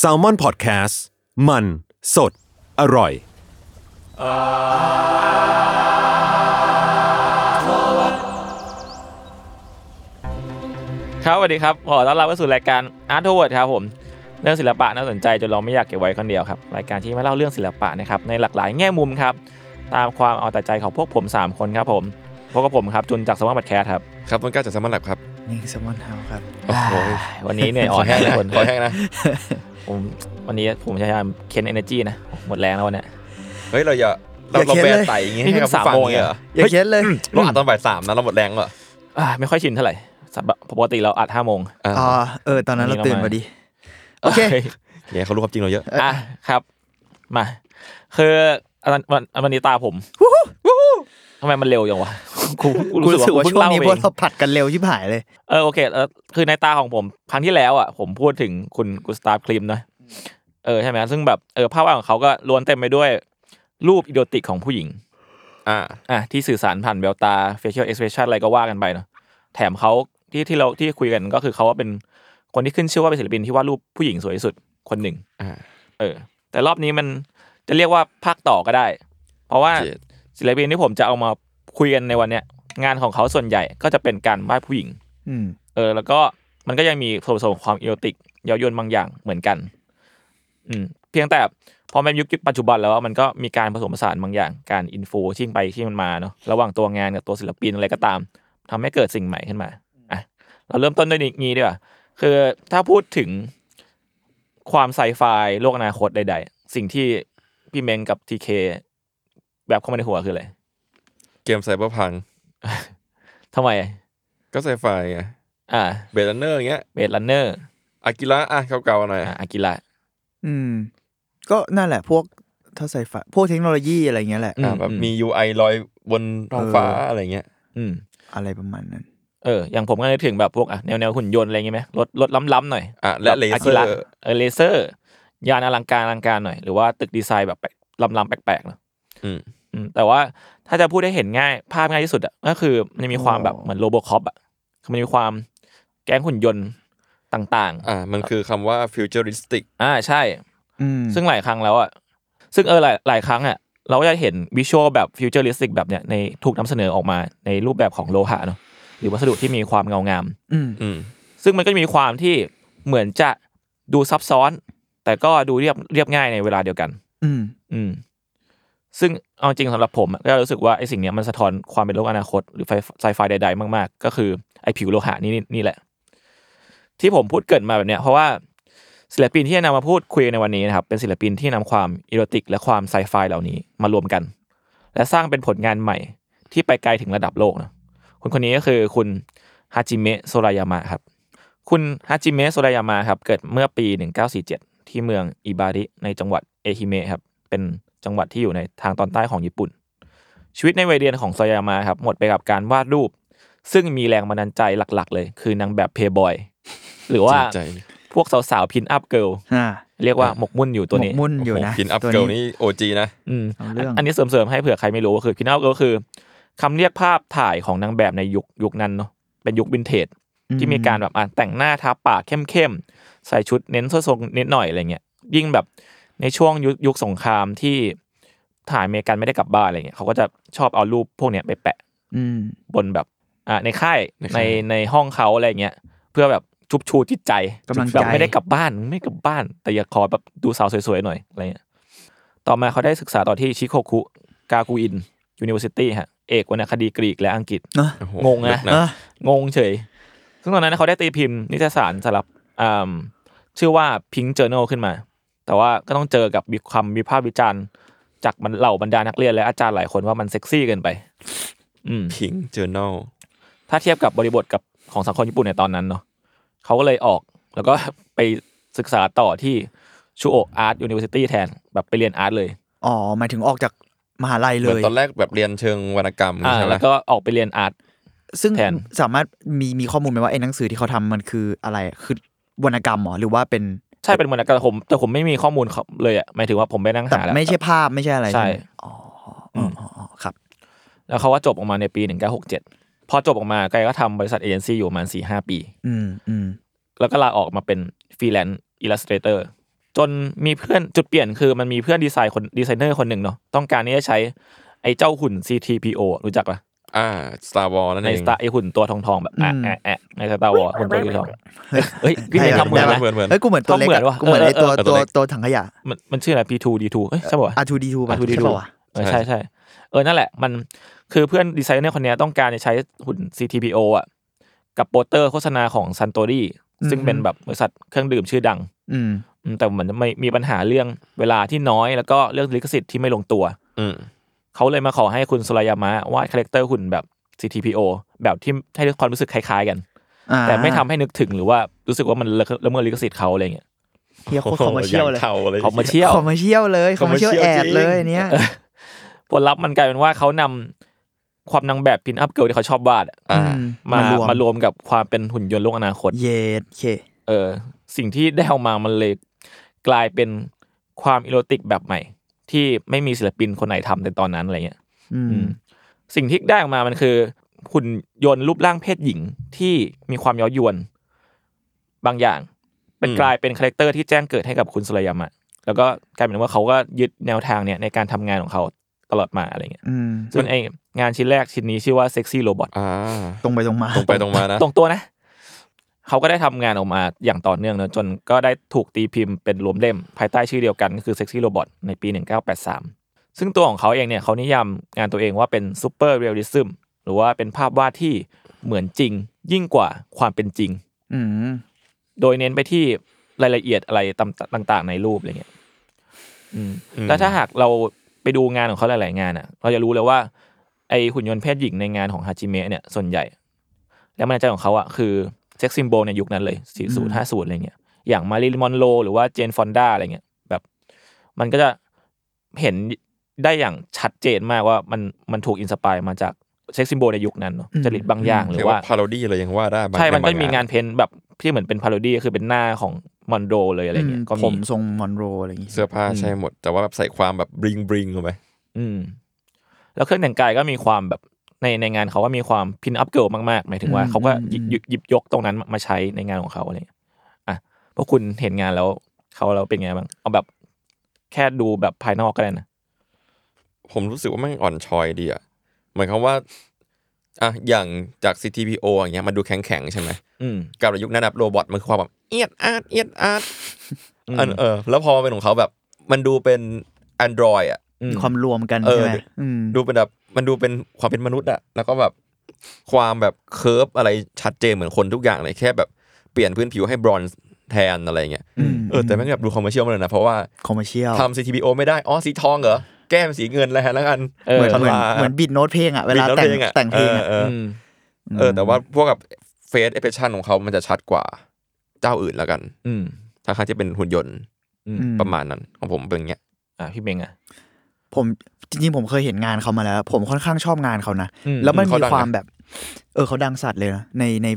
S a l ม o n PODCAST มัน สด อร่อย ครับสวัสดีครับ ขอต้อนรับเข้าสู่รายการ Art t o w a r d ครับผม เรื่องศิลปะน่าสนใจจนเราไม่อยากเก็บไว้คนเดียวครับ รายการที่มาเล่าเรื่องศิลปะนะครับในหลากหลายแง่มุมครับ ตามความเอาแต่ใจของพวกผม 3 คนครับผมพวกกับผมครับจุนจากสมาร์ทแคสครับ ครับต้นกล้าจากสมาร์ทแลบครับ นี่คือแซมมอนเฮาครับ โอ้โหวันนี้เนี่ยอ่อนแห้แห้งงทุนะกคนขอแห้งนะผมวันนี้ผมจะพยายามเค้นเอเนจีนะ หมดแรงแล้ววันเนี้ยเฮ้ยเราอย่าเราอย่าเราเค้นแบนเลยไต่อย่างงี้นี่ให้กับเพิ่งผู้ฟังสามโมงเนี่ยเหรออย่าเช็ดเลยเราอัดตอนบ่ายสามนะเราหมดแรงเหรออ่าไม่ค่อยชินเท่าไหร่สัปปกติเราอัดห้าโมงอ่าอ๋อเออตอนนั้นเราวันนี้ตื่นเรามาพอดีโอเคเดี๋ยวเขารู้ความจริงเราเยอะอะครับ มาคือวันวันวันนี้ตาผมทำไมมันเร็วจังวะ กูกูรู้สึกว่าเพิ่ช่วงเล่นี้ไปพวเอกงเราผัดกันเร็วชิบหายเลยเออโอเคเออคือในตาของผมครั้งที่แล้วอะผมพูดถึงคุณกุสตาฟคลิมนะเออใช่ไหมซึ่งแบบเออภาพวาดของเขาก็ล้วนเต็มไปด้วยรูปอีโดติกของผู้หญิง อ่าอะที่สื่อสารผ่านแววตา facial expression อะไรก็ว่ากันไปเนาะแถมเขาที่ที่เราที่คุยกันก็คือเขาว่าเป็นคนที่ขึ้นชื่อว่าเป็นศิลปินที่วาดรูปผู้หญิงสวยที่สุดคนหนึ่งอ่าเออ แต่รอบนี้มันจะเรียกว่าภาคต่อก็ได้ เพราะว่าเจ็ดศิลปินที่ผมจะเอามา คุยกันในวันเนี้ยงานของเขาส่วนใหญ่ก็จะเป็นการวาดผู้หญิง อืม เออ แล้วก็มันก็ยังมีส่วนผสมของความอีโรติกเย้ายวนบางอย่างเหมือนกัน อืม เพียงแต่พอมันยุคปัจจุบันแล้วอะมันก็มีการผสมผสานบางอย่าง การอินโฟชิ่งไปที่มันมาเนาะระหว่างตัวงานกับตัวศิลปินอะไรก็ตามทำให้เกิดสิ่งใหม่ขึ้นมาอะเราเริ่มต้นด้วยงี้ดีกว่าคือถ้าพูดถึงความไซไฟโลกอนาคตใด ๆ สิ่งที่พี่เมงกับทีเคแบบเข้ามาในหัวคืออะไร เกม Cyberpunk ทำไม ก็ไซไฟไงอ่า Blade Runner อย่างเงี้ย Blade Runner อาอากิระอะเก่าๆหน่อยอ่าอากิระอืม ก็นั่นแหละพวกถ้าใส่ฝาพวกเทคโนโลยีอะไรเงี้ยแหละอ่าแบบมี UI ลอยบนท้องฟ้าอะไรเงี้ย อืม อะไรประมาณนั้น เออ อย่างผมก็นึกถึงแบบพวกอะแนวแนวหุ่นยนต์อะไรอย่างงี้ไหมรถรถล้ำๆหน่อยอะและเลแบบเซอ Akira ร์เออเลเซอร์ ยานอลังการอลังการหน่อย หรือว่าตึกดีไซน์แบบแปลกล้ำๆแปลกๆเนอะอืมอืม แต่ว่าถ้าจะพูดให้เห็นง่าย ภาพง่ายที่สุดอะก็คือมันจะมีความแบบเหมือน RoboCop อะคือมันมีความแก๊งหุ่นยนต์ต่างอ่า มันคือคำว่า futuristic ๆอ่าใช่อืมซึ่งหลายครั้งแล้วอะซึ่งเออหลายหลายครั้งอะเราก็จะเห็น visual แบบ futuristic แบบเนี้ยในถูกนำเสนอออกมาในรูปแบบของโลหะเนาะหรือวัสดุที่มีความเงางามอืมอืมซึ่งมันก็จะมีความที่เหมือนจะดูซับซ้อน แต่ก็ดูเรียบเรียบง่ายในเวลาเดียวกัน อืมอืม ซึ่งเอาจริงสำหรับผมก็รู้สึกว่าไอ้สิ่งนี้มันสะท้อนความเป็นโลกอนาคต หรือไฟไซไฟใด ๆ มากๆ ก็คือไอ้ผิวโลหะนี่นี่แหละ ที่ผมพูดเกิดมาแบบเนี้ยเพราะว่าศิลปินที่จะนำมาพูดคุยในวันนี้นะครับเป็นศิลปินที่นำความอีโรติก และความไซไฟเหล่านี้มารวมกัน และสร้างเป็นผลงานใหม่ที่ไปไกลถึงระดับโลกนะคนคนนี้ก็คือคุณฮาจิเมะโซรายามะครับ คุณฮาจิเมะโซรายามะครับเกิดเมื่อปี 1947 ที่เมืองอิบาริในจังหวัดเอฮิเมะครับเป็น จังหวัดที่อยู่ในทางตอนใต้ของญี่ปุ่น ชีวิตในวัยเรียนของโซรายามะครับหมดไปกับการวาดรูป ซึ่งมีแรงบันดาลใจหลัก ๆ เลย คือนางแบบเพย์บอยหรือว่าจริงๆพวกสาวๆ pin-up girl อ่าเรียกว่าหมกมุ่นอยู่ตัวนี้หมกมุ่นอยู่นะ pin-up ตัว girl นี่ OG นะอืมเอาเรื่องอันนี้เสริมๆให้เผื่อใครไม่รู้ก็คือ pin-up ก็คือคำเรียกภาพถ่ายของนางแบบในยุคยุคนั้นเนาะเป็นยุควินเทจที่มีการแบบอะแต่งหน้าทาปากเข้มๆใส่ชุดเน้นทรวดทรงนิดหน่อยอะไรเงี้ยยิ่งแบบ ในช่วงยุคยุคสงครามที่ทหารอเมริกันไม่ได้กลับบ้านอะไรเงี้ยเขาก็จะชอบเอารูปพวกเนี้ยไปแปะอืมบนแบบอ่าในค่ายในในค่ายในห้องเขาอะไรเงี้ยเพื่อแบบชุบชูจิตใจกำลังใจแบบไม่ได้กลับบ้านไม่กลับบ้าน แต่อยากขอแบบดูสาวสวยๆหน่อยอะไรเงี้ยต่อมาเขาได้ศึกษาต่อที่ชิโคคุกากูอิน University ฮะเอกวรรณคดีกรีกและอังกฤษเนอะโอ้โหงงนะลึกอะงงเฉย ซึ่งตอนนั้นเขาได้ตีพิมพ์นิตยสารสำหรับอ่าชื่อว่า Pink Journal ขึ้นมา แต่ว่าก็ต้องเจอกับคำวิพากษ์วิจารณ์จากบรรเหล่าบรรดานักเรียนและอาจารย์หลายคนว่ามันเซ็กซี่เกินไป อืม Pink Journal ถ้าเทียบกับบริบทกับของสังคมญี่ปุ่นในตอนนั้นเนาะเขาก็เลยออกแล้วก็ไปศึกษาต่อที่ชูโอ Art University แทนแบบไปเรียน art เลย อ๋อ หมายถึงออกจากมหาลัยเหเลมือนยตอนแรกแบบเรียนเชิงวรรณกรรมอ่าใช่ไหมแล้วก็ออกไปเรียน art ซึ่งแทน สามารถมีมีข้อมูลไหมว่าไอ้หนังสือที่เขาทำมันคืออะไรคือวรรณกรรมเหรอหรือว่าเป็น ใช่เป็นเหมือนกันแต่ผมแต่ผมไม่มีข้อมูลเขาเลยอะหมายถึงว่าผมไปนั่งแต่หาแล้วไม่ใช่ภาพไม่ใช่อะไรใช่ไหมอ๋ออ๋ออ๋ออ๋อครับ แล้วเขาว่าจบออกมาในปี1967พอจบออกมาแกก็ทำบริษัทเอเจนซี่อยู่ประมาณ4 5ปี อืมอืมแล้วก็ลาออกมาเป็นฟรีแลนซ์ illustrator จนมีเพื่อนจุดเปลี่ยนคือมันมีเพื่อนดีไซน์คนดีไซเนอร์คนหนึ่งเนาะต้องการที่จะใช้ไอ้เจ้าหุ่น C-3PO รู้จักปะ อ่าStar Wars นั่นในเอง Star ไอ้หุ่นตัวทองทองๆแบบแอะแอะแอะใน Star Wars หุ่นตัวทองเฮ้ยพี่เมย์ทำเหมือนได้นะเหมือนเหมือนเฮ้ยกูเหมือนตัวเล็กเขาเหมือนอะวะกูเหมือนไอ้เอตัวอเออตัวตัวเล็ก ตัวถังขยะ มันมันชื่ออะไร P2 D2 เอ้ยใช่ป่ะ R2D2 ป่ะ R2D2 ใช่ป่ะวะเออใช่ใช่เออนั่นแหละมันคือเพื่อนดีไซเนอร์คนเนี้ยต้องการจะใช้หุ่น C-3PO อะกับโปสเตอร์โฆษณาของ Suntory ซึ่งเป็นแบบบริษัทเครื่องดื่มชื่อดังอืม อืมแต่เหมือนไม่มีปัญหาเรื่องเวลาที่น้อยแล้วก็เรื่องลิขสิทธิ์ที่ไม่ลงตัว อืม เขาเลยมาขอให้คุณสุรายามะวาดคาแรคเตอร์หุ่นแบบ CTPO แบบที่ให้ความรู้สึกคล้ายๆกันอ่าแต่ไม่ทำให้นึกถึงหรือว่ารู้สึกว่ามันละเมิดลิขสิทธิ์เขาอะไรเงี้ยเฮียโคตร commercial เลยเทาเลยเขามาเที่ยวคอมเมอร์เชียลเลยคอมเมอร์เชียล commercial แอดจริงเลยเนี้ยผลลัพธ์มันกลายเป็นว่าเขานำความนางแบบ pin-up girl ที่เขาชอบวาดอะอ่ามามารวมมารวมกับความเป็นหุ่นยนต์โลกอนาคต เย็ดเข้เออ สิ่งที่ได้ออกมามันเลยกลายเป็นความ erotic แบบใหม่ ที่ไม่มีศิลปินคนไหนทำในตอนนั้นอะไรเงี้ยอืมอืมสิ่งที่ได้ออกมามันคือหุ่นยนต์รูปร่างเพศหญิงที่มีความเย้ายวน บางอย่าง เป็นอืมกลายเป็น character ที่แจ้งเกิดให้กับคุณสุรยามะแล้วก็กลายเป็นว่าเขาก็ยึดแนวทางเนี่ยในการทำงานของเขาตลอดมาอะไรเงี้ยอืมส่วนไองานชิ้นแรกชิ้นนี้ชื่อว่า Sexy Robot อ่าตรงไปตรงมา ตรงไปตรงมานะ ตรงตัวนะ เขาก็ได้ทำงานออกมาอย่างต่อเนื่องนะจนก็ได้ถูกตีพิมพ์เป็นรวมเล่ม ภายใต้ชื่อเดียวกันก็คือ Sexy Robot ในปี 1983 ซึ่งตัวของเขาเองเนี่ยเขานิยามงานตัวเองว่าเป็น superrealism หรือว่าเป็นภาพวาดที่เหมือนจริง ยิ่งกว่าความเป็นจริงอืมโดยเน้นไปที่รายละเอียดอะไรต่างๆ ในรูปอะไรเงี้ยอืมอืมแล้วถ้าหากเราไปดูงานของเขาหลายๆงานอะ เราจะรู้เลยว่า ไอหุ่นยนต์เพศหญิงในงานของฮาจิเมะเนี่ยส่วนใหญ่ แรงบันดาลใจของเขาอะคือ sex symbol ในยุคนั้นเลย40 50อะไรเงี้ยอย่างมาริลีนมอนโรหรือว่าเจนฟอนด้าอะไรเงี้ยแบบมันก็จะเห็นได้อย่างชัดเจนมากว่ามันมันถูก inspire มาจาก sex symbol ในยุคนั้นเนาะอืมจริตบางอย่างหรือเรียกว่า parody เลยยังว่าได้บางใช่มันก็แบบมีงาน paint แบบที่เหมือนเป็น parody คือเป็นหน้าของมอนโรเลยอะไรเงี้ยก็มีผมทรงมอนโรอะไรอย่างงี้เสื้อผ้าใช่หมด แต่ว่าแบบใส่ความแบบ bling bling ลงไปอืม แล้วเครื่องแต่งกายก็มีความแบบ ในในงานเขาก็มีความ pin-up girl มากๆ หมายถึงว่าเขาก็หยิบหยิบหยิบยกตรงนั้นมาใช้ในงานของเขาอะไรเงี้ยอะพวกคุณเห็นงานแล้วเขาเราเป็นไงบ้างเอาแบบแค่ดูแบบภายนอกก็ได้นะผมรู้สึกว่ามันอ่อนช้อยดีอะหมายความว่าอะอย่างจาก C-3PO อย่างเงี้ยมันดูแข็งแข็งๆใช่ไหมอืมกับในยุคนั้นแบบ robot มันคือความแบบเอี๊ยดอ๊าดเอี๊ยดอ๊าดอืมอันเออแล้วพอมาเป็นของเขาแบบ มันดูเป็น Android อะอืม ความรวมกันเออใช่ไหมอืมดูเป็นแบบมันดูเป็นความเป็นมนุษย์อะแล้วก็แบบความแบบ curve อะไรชัดเจนเหมือนคนทุกอย่างเลยแค่แบบเปลี่ยนพื้นผิวให้บรอนซ์แทนอะไรเงี้ยอืมเออแต่แม่งแบบดู commercial มากเลยนะ เพราะว่าคอมเมอร์เชียลทำ CTPO ไม่ได้อ๋อสีทองเหรอแก้มสีเงินแล้วแล้วกันเออเหมือนทเหมือนลาเหมือนบิดโน้ตเพลงอะเวลาบิดแต่งโน้ตอะแต่งเพลงอะเอออืมเออ แต่ว่าพวกกับเฟสเอ p เพชันของเขามันจะชัดกว่าเจ้าอื่นแล้วกัน อืมถ้าค่าที่เป็นหุ่นยนต์อืมอืมประมาณนั้นของผมเป็นอย่างเงี้ยอะพี่เบงอะ ผมจริงๆผมเคยเห็นงานเขามาแล้ว ผมค่อนข้างชอบงานเขานะอืมแล้วมันเขามีดังความนะแบบ เออเขาดังสัตว์เลยนะในใน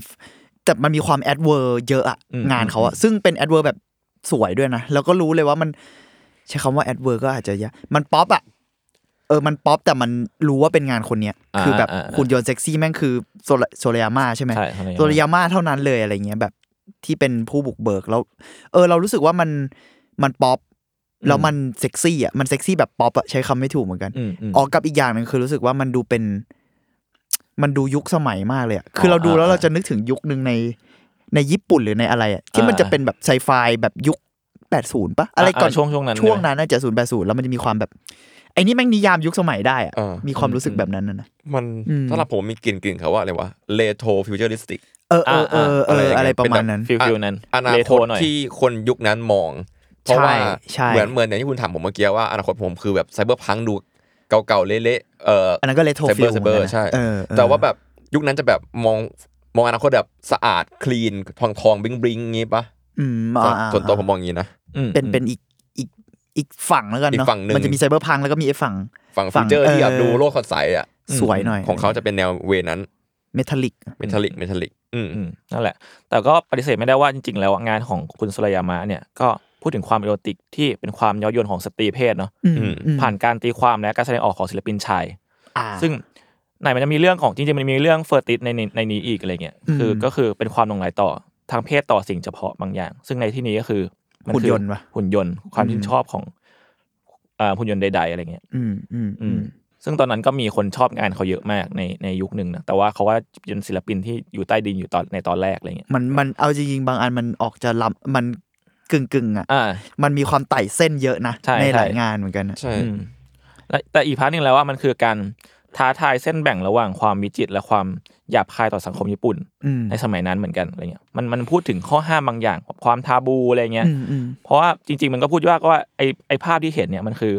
แต่มันมีความ advert เยอะอะอืมงานเขาอะซึ่งเป็น advert แบบสวยด้วยนะแล้วก็รู้เลยว่ามันใช้คำว่า advert ก็อาจจะยากมันป๊อปอะเออมันป๊อปแต่มันรู้ว่าเป็นงานคนเนี้ยอ่าคือแบบอ่าอ่าหุ่นยนต์เซ็กซี่แม่งคือโซโซรายาม่าใช่ไหมใช่เท่านั้นเองโซรายาม่าเท่านั้นเลยอะไรเงี้ยแบบที่เป็นผู้บุกเบิกแล้ว เออ เรารู้สึกว่ามันมันป๊อป แล้วมันเซ็กซี่อะมันเซ็กซี่แบบป๊อปอะใช้คำไม่ถูกเหมือนกันอืมอืมออกกับอีกอย่างหนึ่งคือรู้สึกว่ามันดูเป็น มันดูยุคสมัยมากเลยอะคือเราดูอ่าแล้วเราอ่าจะนึกถึงยุคหนึ่งในในญี่ปุ่นหรือในอะไรอะที่มันจะเป็นแบบไซไฟแบบยุค80ปะอะไรก่อนช่วงช่วงนั้นช่วงนั้นน่าจะศูนย์แปดศูนย์แล้วมันจะมีความแบบไอ้นี่แม่งนิยามยุคสมัยได้อะเออมีความรู้สึกแบบนั้นนะนะมันอืมสำหรับผมมีกลิ่นกลิ่นเขาว่าอะไรวะ retro-futuristic เออเออเออเอออะไรประมาณนั้น feel feel นั้น analog retro หน่อยที่คนยุคนั้นมอง เพราะว่าใช่เหมือนเหมือนอย่างที่คุณถามผมเมื่อกี้ว่าอนาคตผมคือแบบ cyberpunk ดูเก่าๆเละๆเอออันนั้นก็ retro cyber cyber ใช่เออเออแต่ว่าแบบยุคนั้นจะแบบมองมองอนาคตแบบสะอาด clean ทองทอง bling bling งี้ปะอืมส่วนอ่าส่วนตัวผมมองอย่างนี้นะอืมเป็นเป็นอีกอีกอีกฝั่งแล้วกันอีกเนาะฝั่งหนึ่งมันจะมีไซเบอร์พังแล้วก็มีไอ้ฝั่งฝั่งฝั่ง future ที่แบบเออดูโลกสดใสอะสวยหน่อย ของเขาจะเป็นแนวเวนั้น metallic metallic metallic อืมอืมนั่นแหละ แต่ก็ปฏิเสธไม่ได้ว่าจริง ๆ แล้วงานของคุณโซรายามะเนี่ยก็ พูดถึงความ erotic ที่เป็นความเย้ายวนของสตรีเพศเนาะอืมอืมอืมผ่านการตีความและการแสดงออกของศิลปินชายอ่าซึ่งไหนมันจะมีเรื่องของจริงๆมันมีเรื่อง fetish ในในในนี้อีกอะไรเงี้ยอืมคือก็คือเป็นความหลงไหลต่อทางเพศต่อสิ่งเฉพาะบางอย่าง ซึ่งในที่นี้ก็คือมันคือหุ่นยนต์ปะหุ่นยนต์ความชื่นชอบของอ่าหุ่นยนต์ใด ๆอะไรเงี้ยอืมอืมอือืมซึ่งตอนนั้นก็มีคนชอบงานเขาเยอะมากในในยุคหนึ่งนะแต่ว่าเขาว่าเป็นศิลปินที่อยู่ใต้ดินอยู่ตอนในตอนแรกอะไรเงี้ยมันมันเอาจริงๆบางอันมันออกจะล้ำมัน กึ่งกึ่งๆอะอ่ามันมีความไต่เส้นเยอะนะใช่หลายใช่งานเหมือนกันนะใช่อืมและแต่อีก part หนึ่งแล้วว่ามันคือการท้าทายเส้นแบ่งระหว่างความวิจิตรและความหยาบคายต่อสังคมญี่ปุ่นอืมในสมัยนั้นเหมือนกันอะไรเงี้ยมันมันพูดถึงข้อห้ามบางอย่าง ความทาบูอะไรเงี้ยอืมอืมเพราะว่าจริง ๆ มันก็พูดว่าก็ว่าไอไอภาพที่เห็นเนี่ยมันคือ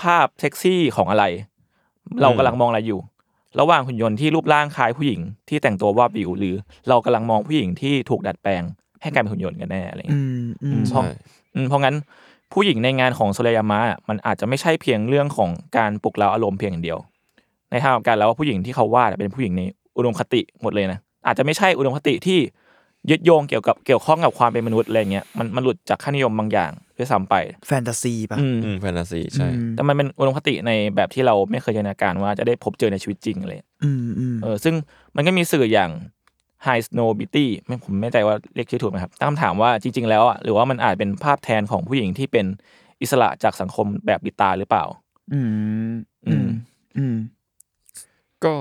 ภาพเซ็กซี่ของอะไร เรากำลังมองอะไรอยู่ ระหว่างหุ่นยนต์ที่รูปร่างคล้ายผู้หญิงที่แต่งตัวว่าบวิวหรือ เรากำลังมองผู้หญิงที่ถูกดัดแปลง ให้กลายเป็นหุ่นยนต์กันแน่อะไรอืเงี้ยมอืมเพราะอืมเพราะงั้นผู้หญิงในงานของโซเลยามะอะมันอาจจะไม่ใช่เพียงเรื่องของการปลุกเร้าอารมณ์เพียงอย่างเดียว ในทางกลับกันแล้วว่าผู้หญิงที่เขาวาดเป็นผู้หญิงในอุดมคติหมดเลยนะอาจจะไม่ใช่อุดมคติที่ยึดโยงเกี่ยวกับเกี่ยวข้องกับความเป็นมนุษย์อะไรเงี้ยมันมันหลุดจากค่านิยมบางอย่างด้วยซ้ำไปแฟนตาซีป่ะอืมอืมแฟนตาซีใช่อืมแต่มันเป็นอุดมคติในแบบที่เราไม่เคยจินตนาการว่าจะได้พบเจอในชีวิตจริงอะไรอืมอืมเออซึ่งมันก็มีสื่ออย่าง High Snow Beauty ไม่ผมไม่แน่ใจว่าเรียกชื่อถูกไหมครับตั้งคำถามว่าจริง ๆ แล้วอะหรือว่ามันอาจเป็นภาพแทนของผู้หญิงที่เป็นอิสระจากสังคมแบบบิดตาหรือเปล่า อืม อืม อืม ก็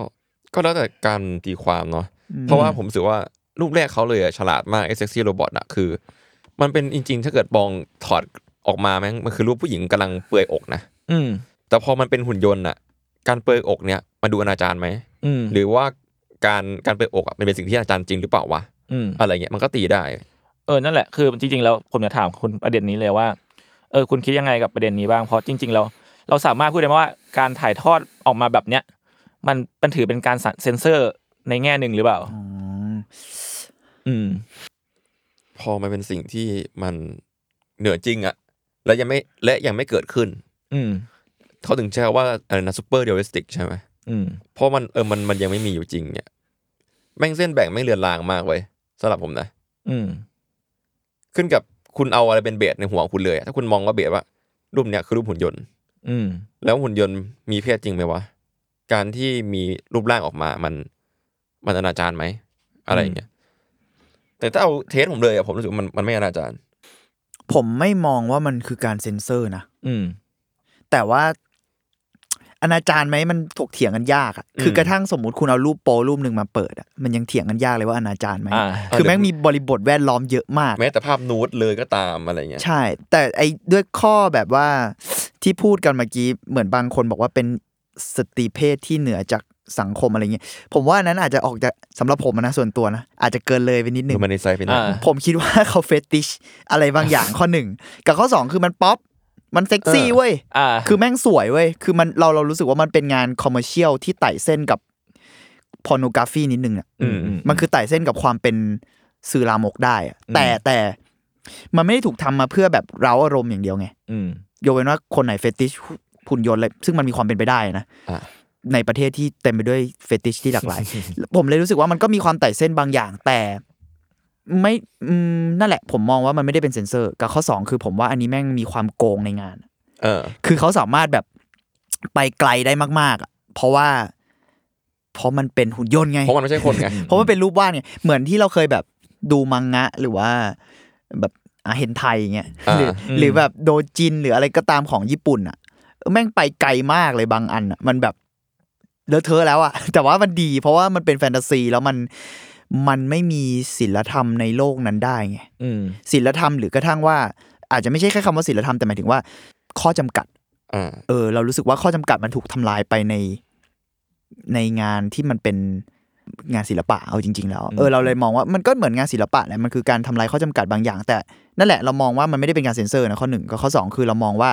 ก็แล้วแต่การตีความเนาะเพราะว่าผมรู้สึกว่ารูปแรกเขาเลยอะฉลาดมากไอ้เซ็กซี่โรบอทอะคือ มันเป็นจริง ๆ ถ้าเกิดมองถอดออกมาแม่งมันคือรูปผู้หญิงกำลังเปลือยอกนะอืมแต่พอมันเป็นหุ่นยนต์อะการเปลือยอกเนี่ยมาดูอนาจารไหมอืมหรือว่า การการเปลือยอกอะมันเป็นสิ่งที่อนาจารจริงหรือเปล่าวะอืมอะไรเงี้ยมันก็ตีได้ เออนั่นแหละคือจริงๆแล้วผมจะถามคุณประเด็นนี้เลยว่าเออคุณคิดยังไงกับประเด็นนี้บ้างเพราะจริงๆแล้วเราสามารถพูดได้ไหมว่าการถ่ายทอดออกมาแบบเนี้ยมันเป็นถือเป็นการเซ็นเซอร์ในแง่หนึ่งหรือเปล่าอืมอืม พอมันเป็นสิ่งที่มันเหนือจริงอะและยังไม่และยังไม่เกิดขึ้น อืมเขาถึงใช้คำว่าอะไรนะ superrealistic ใช่ไหม อืมเพราะมันเออมันมันยังไม่มีอยู่จริงเนี่ยแม่งเส้นแบ่งไม่งเลือนลางมากเว้ยสำหรับผมนะ อืม ขึ้นกับคุณเอาอะไรเป็นเบสในหัวคุณเลยอะถ้าคุณมองว่าเบสว่า รูปเนี้ยคือรูปหุ่นยนต์ อืม แล้วหุ่นยนต์มีเพศจริงไหมวะการที่มีรูปร่างออกมามันมันอนาจารไหมอะไรอย่างเงี้ยแต่ถ้าเอาเทสผมเลยอะผมรู้สึกว่ามันมันไม่อนาจารผมไม่มองว่ามันคือการเซ็นเซอร์นะ อืม แต่ว่า อนาจารไหมมันถกเถียงกันยากอะคือกระทั่งสมมุติคุณเอารูปโปรูปหนึ่งมาเปิดอะมันยังเถียงกันยากเลยว่าอนาจารไหมอ่าคือแม่งมีบริบทแวดล้อมเยอะมาก แม้แต่ภาพนูดเลยก็ตามอะไรเงี้ยใช่ แต่ไอ้ด้วยข้อแบบว่าที่พูดกันเมื่อกี้เหมือนบางคนบอกว่าเป็นสตรีเพศที่เหนือจากสังคมอะไรเงี้ยผมว่าอันนั้นอาจจะออกจากสำหรับผมนะส่วนตัวนะ อาจจะเกินเลยไปนิดนึคืงอมันในไซไปหน่อยอ่าผมคิดว่าเขาเฟติชอะไรบางอย่างข้อหนึ่งกับข้อสองคือมันป๊อป มันเซ็กซี่เว้ยอ่าคือแม่งสวยเว้ยคือมันเราเรารู้สึกว่ามันเป็นงาน commercial ที่ไต่เส้นกับ pornography นิดนึงอะอืมอืมมันคือไต่เส้นกับความเป็นสื่อลามกได้อะอืมแต่แต่มันไม่ได้ถูกทำมาเพื่อแบบเร้าอารมณ์อย่างเดียวไงอืมยกเว้นว่าคนไหน fetish หุ่นยนต์เลยซึ่งมันมีความเป็นไปได้นะอะในประเทศที่เต็มไปด้วย fetish ที่หลากหลาย ผมเลยรู้สึกว่ามันก็มีความไต่เส้นบางอย่าง แต่ ไม่อืมนั่นแหละ ผมมองว่ามันไม่ได้เป็นเซนเซอร์ กับข้อสองคือผมว่าอันนี้แม่งมีความโกงในงาน เออ คือเขาสามารถแบบไปไกลได้มากๆอะเพราะว่าเพราะมันเป็นหุ่นยนต์ไงเพราะมันไม่ใช่คนไงเพราะมันเป็นรูปวาดไงเหมือนที่เราเคยแบบดูมังงะ หรือว่าแบบอาเห็นไทยเงี้ยอ่าหรือหรือแบบโดจินหรืออะไรก็ตามของญี่ปุ่นอะเออแม่งไปไกลมากเลยบางอันอะ มันแบบเลอะเทอะแล้วอะแต่ว่ามันดี เพราะว่ามันเป็นแฟนตาซีแล้วมัน มันไม่มีศิลธรรมในโลกนั้นได้ไงอืมศิลธรรมหรือกระทั่งว่า อาจจะไม่ใช่แค่คำว่าศิลธรรมแต่หมายถึงว่า ข้อจำกัดอ่าเออ เรารู้สึกว่าข้อจำกัดมันถูกทำลายไปในในงานที่มันเป็นงานศิลปะเอาจริง ๆ แล้วเออเราเลยมองว่ามันก็เหมือนงานศิลปะแหละมันคือการทำลายข้อจำกัดบางอย่าง แต่นั่นแหละเรามองว่ามันไม่ได้เป็นการเซ็นเซอร์นะข้อหนึ่งกับข้อสองคือเรามองว่า